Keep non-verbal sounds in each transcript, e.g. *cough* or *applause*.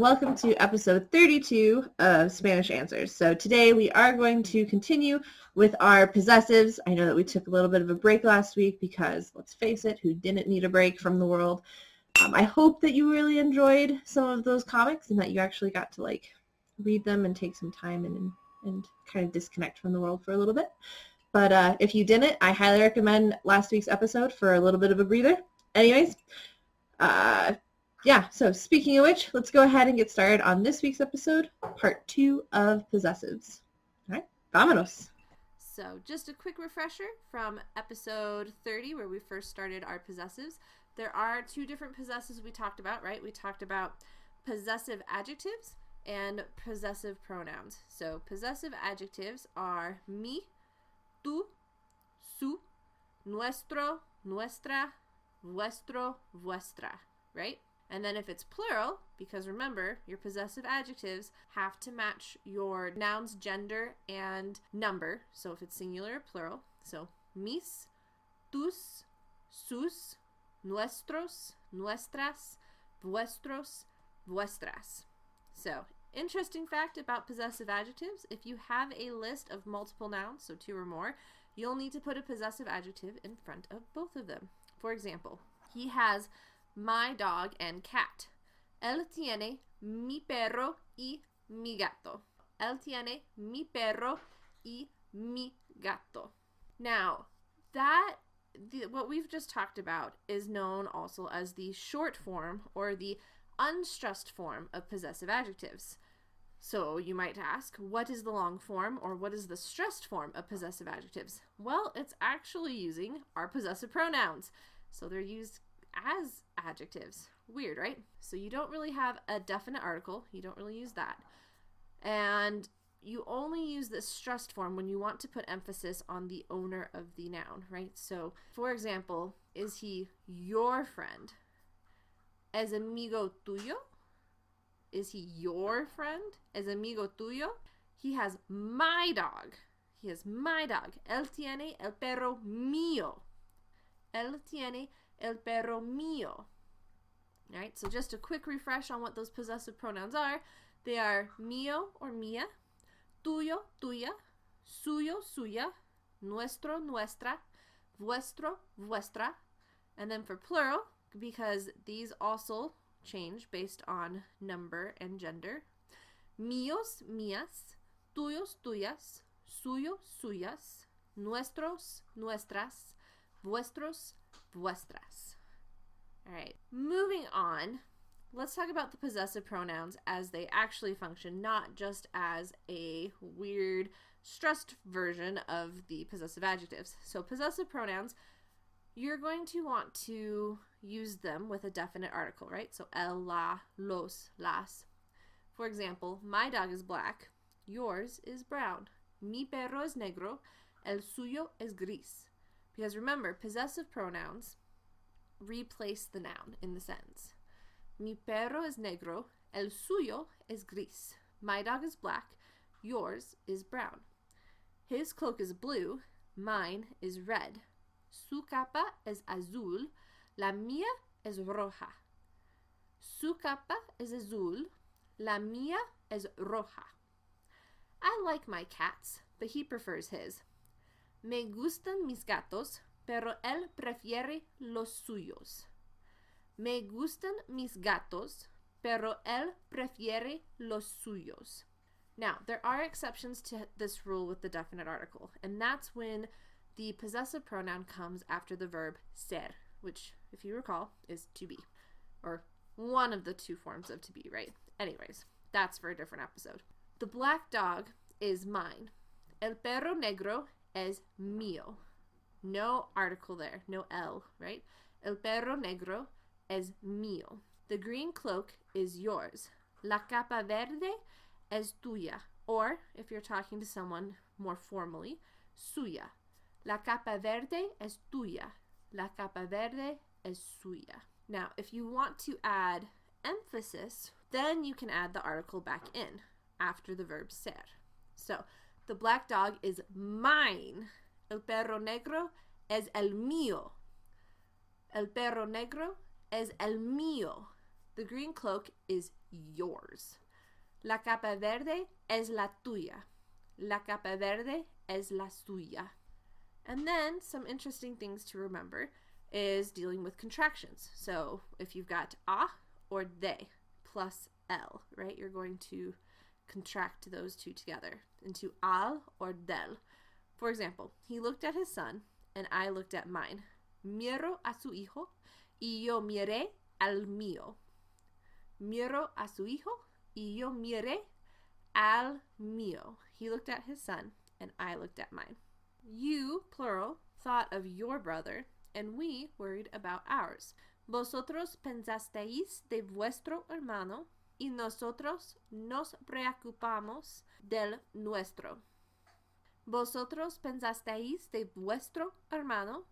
welcome to episode 32 of Spanish Answers. So today we are going to continue with our possessives. I know that we took a little bit of a break last week because, let's face it, who didn't need a break from the world? Um, I hope that you really enjoyed some of those comics and that you actually got to like read them and take some time and, and kind of disconnect from the world for a little bit. But uh, if you didn't, I highly recommend last week's episode for a little bit of a breather. Anyways, uh, yeah, so speaking of which, let's go ahead and get started on this week's episode, part two of Possessives. All right, vámonos. So just a quick refresher from episode 30 where we first started our possessives. There are two different possessives we talked about, right? We talked about possessive adjectives and possessive pronouns. So possessive adjectives are mi, tú, su, nuestro, nuestra, vuestro, vuestra, right? And then if it's plural, because remember, your possessive adjectives have to match your noun's gender and number. So if it's singular or plural, so mis, tus, sus, nuestros, nuestras, vuestros, vuestras. So, interesting fact about possessive adjectives if you have a list of multiple nouns, so two or more, you'll need to put a possessive adjective in front of both of them. For example, he has my dog and cat. Él tiene mi perro y mi gato. Él tiene mi perro y mi gato. Now, that the, what we've just talked about is known also as the short form or the unstressed form of possessive adjectives. So you might ask, what is the long form or what is the stressed form of possessive adjectives? Well, it's actually using our possessive pronouns. So they're used as adjectives. Weird, right? So you don't really have a definite article, you don't really use that. And you only use this stressed form when you want to put emphasis on the owner of the noun, right? So, for example, is he your friend? Es amigo tuyo? Is he your friend? Es amigo tuyo? He has my dog. He has my dog. Él tiene el perro mío. Él tiene el perro mío. All right, so just a quick refresh on what those possessive pronouns are. They are mío or mía, tuyo, tuya, suyo, suya, nuestro, nuestra, vuestro, vuestra. And then for plural, because these also change based on number and gender, míos, mías, tuyos, tuyas, suyo, suyas, nuestros, nuestras, vuestros, vuestras. All right, moving on. Let's talk about the possessive pronouns as they actually function, not just as a weird stressed version of the possessive adjectives. So, possessive pronouns, you're going to want to use them with a definite article, right? So, el, la, los, las. For example, my dog is black, yours is brown. Mi perro es negro, el suyo es gris. Because remember, possessive pronouns replace the noun in the sentence. Mi perro es negro, el suyo es gris. My dog is black, yours is brown. His cloak is blue, mine is red. Su capa es azul, la mía es roja. Su capa es azul, la mía es roja. I like my cats, but he prefers his. Me gustan mis gatos, pero él prefiere los suyos. Me gustan mis gatos, pero él prefiere los suyos. Now, there are exceptions to this rule with the definite article, and that's when the possessive pronoun comes after the verb ser, which, if you recall, is to be, or one of the two forms of to be, right? Anyways, that's for a different episode. The black dog is mine. El perro negro es mío. No article there, no L, right? El perro negro es mío. The green cloak is yours. La capa verde es tuya. Or, if you're talking to someone more formally, suya. La capa verde es tuya. La capa verde es suya. Now, if you want to add emphasis, then you can add the article back in after the verb ser. So, the black dog is mine. El perro negro es el mío. El perro negro es el mío. The green cloak is yours. La capa verde es la tuya. La capa verde es la suya. And then some interesting things to remember is dealing with contractions. So if you've got a or de plus l, right, you're going to contract those two together into al or del. For example, he looked at his son and I looked at mine. Miro a su hijo y yo miré al mío. Miro a su hijo y yo miré al mío. He looked at his son and I looked at mine. You, plural, thought of your brother and we worried about ours. Vosotros pensasteis de vuestro hermano y nosotros nos preocupamos del nuestro. Vosotros pensasteis de vuestro hermano,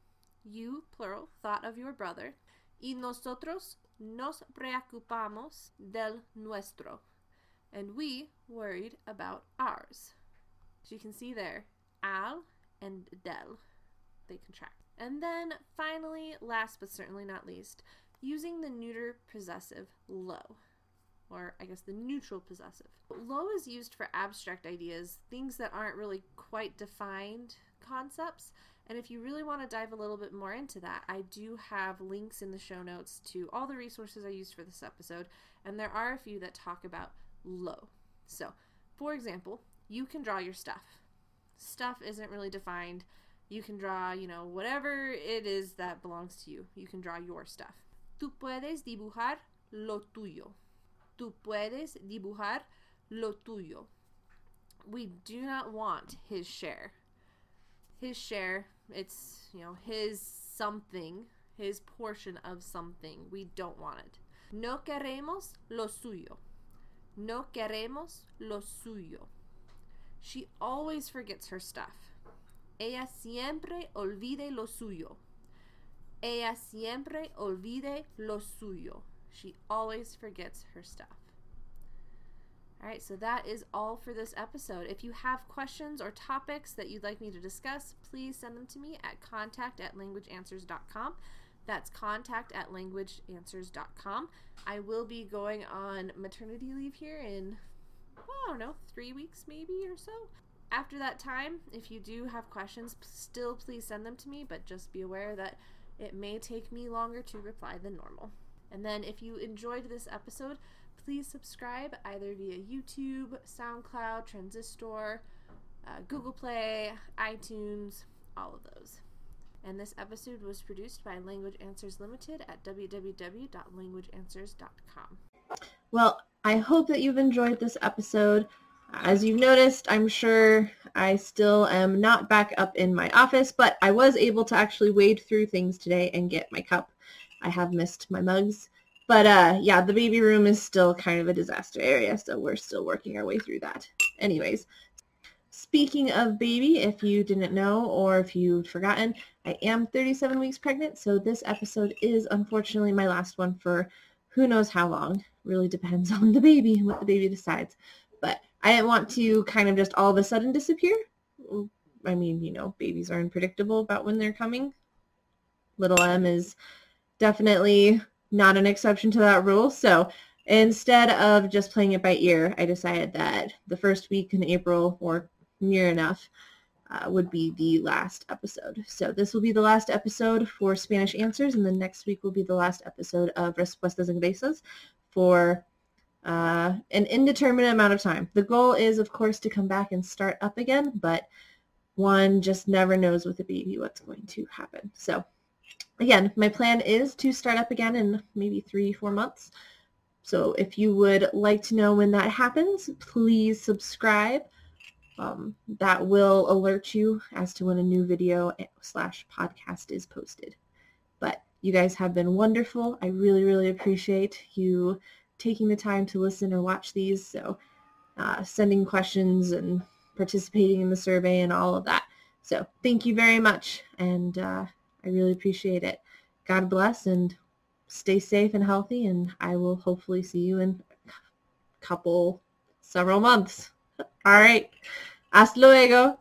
you, plural, thought of your brother, y nosotros nos preocupamos del nuestro. And we worried about ours. As you can see there, al and del, they contract. And then finally, last but certainly not least, using the neuter possessive lo, or I guess the neutral possessive. Lo is used for abstract ideas, things that aren't really quite defined concepts. And if you really want to dive a little bit more into that, I do have links in the show notes to all the resources I used for this episode, and there are a few that talk about lo. So, for example, you can draw your stuff. Stuff isn't really defined you can draw, you know, whatever it is that belongs to you. You can draw your stuff. Tú puedes dibujar lo tuyo. Tú puedes dibujar lo tuyo. We do not want his share. His share, it's, you know, his something, his portion of something. We don't want it. No queremos lo suyo. No queremos lo suyo. She always forgets her stuff. Ella siempre olvide lo suyo. Ella siempre olvide lo suyo. She always forgets her stuff. All right, so that is all for this episode. If you have questions or topics that you'd like me to discuss, please send them to me at contact at languageanswers.com. That's contact at languageanswers.com. I will be going on maternity leave here in, well, I don't know, three weeks maybe or so after that time, if you do have questions, still please send them to me, but just be aware that it may take me longer to reply than normal. And then if you enjoyed this episode, please subscribe either via YouTube, SoundCloud, Transistor, uh, Google Play, iTunes, all of those. And this episode was produced by Language Answers Limited at www.languageanswers.com. Well, I hope that you've enjoyed this episode. As you've noticed, I'm sure I still am not back up in my office, but I was able to actually wade through things today and get my cup. I have missed my mugs. But uh, yeah, the baby room is still kind of a disaster area, so we're still working our way through that. Anyways, speaking of baby, if you didn't know or if you've forgotten, I am 37 weeks pregnant, so this episode is unfortunately my last one for who knows how long. Really depends *laughs* on the baby and what the baby decides. But I didn't want to kind of just all of a sudden disappear. I mean, you know, babies are unpredictable about when they're coming. Little M is definitely not an exception to that rule. So instead of just playing it by ear, I decided that the first week in April or near enough uh, would be the last episode. So this will be the last episode for Spanish Answers, and the next week will be the last episode of Respuestas Inglesas for uh, an indeterminate amount of time. The goal is, of course, to come back and start up again, but one just never knows with a baby what's going to happen. So again, my plan is to start up again in maybe three, four months. So if you would like to know when that happens, please subscribe. Um, that will alert you as to when a new video slash podcast is posted. But you guys have been wonderful. I really, really appreciate you taking the time to listen or watch these. So uh, sending questions and participating in the survey and all of that. So thank you very much. And uh, I really appreciate it. God bless and stay safe and healthy. And I will hopefully see you in a couple, several months. *laughs* All right. Hasta luego.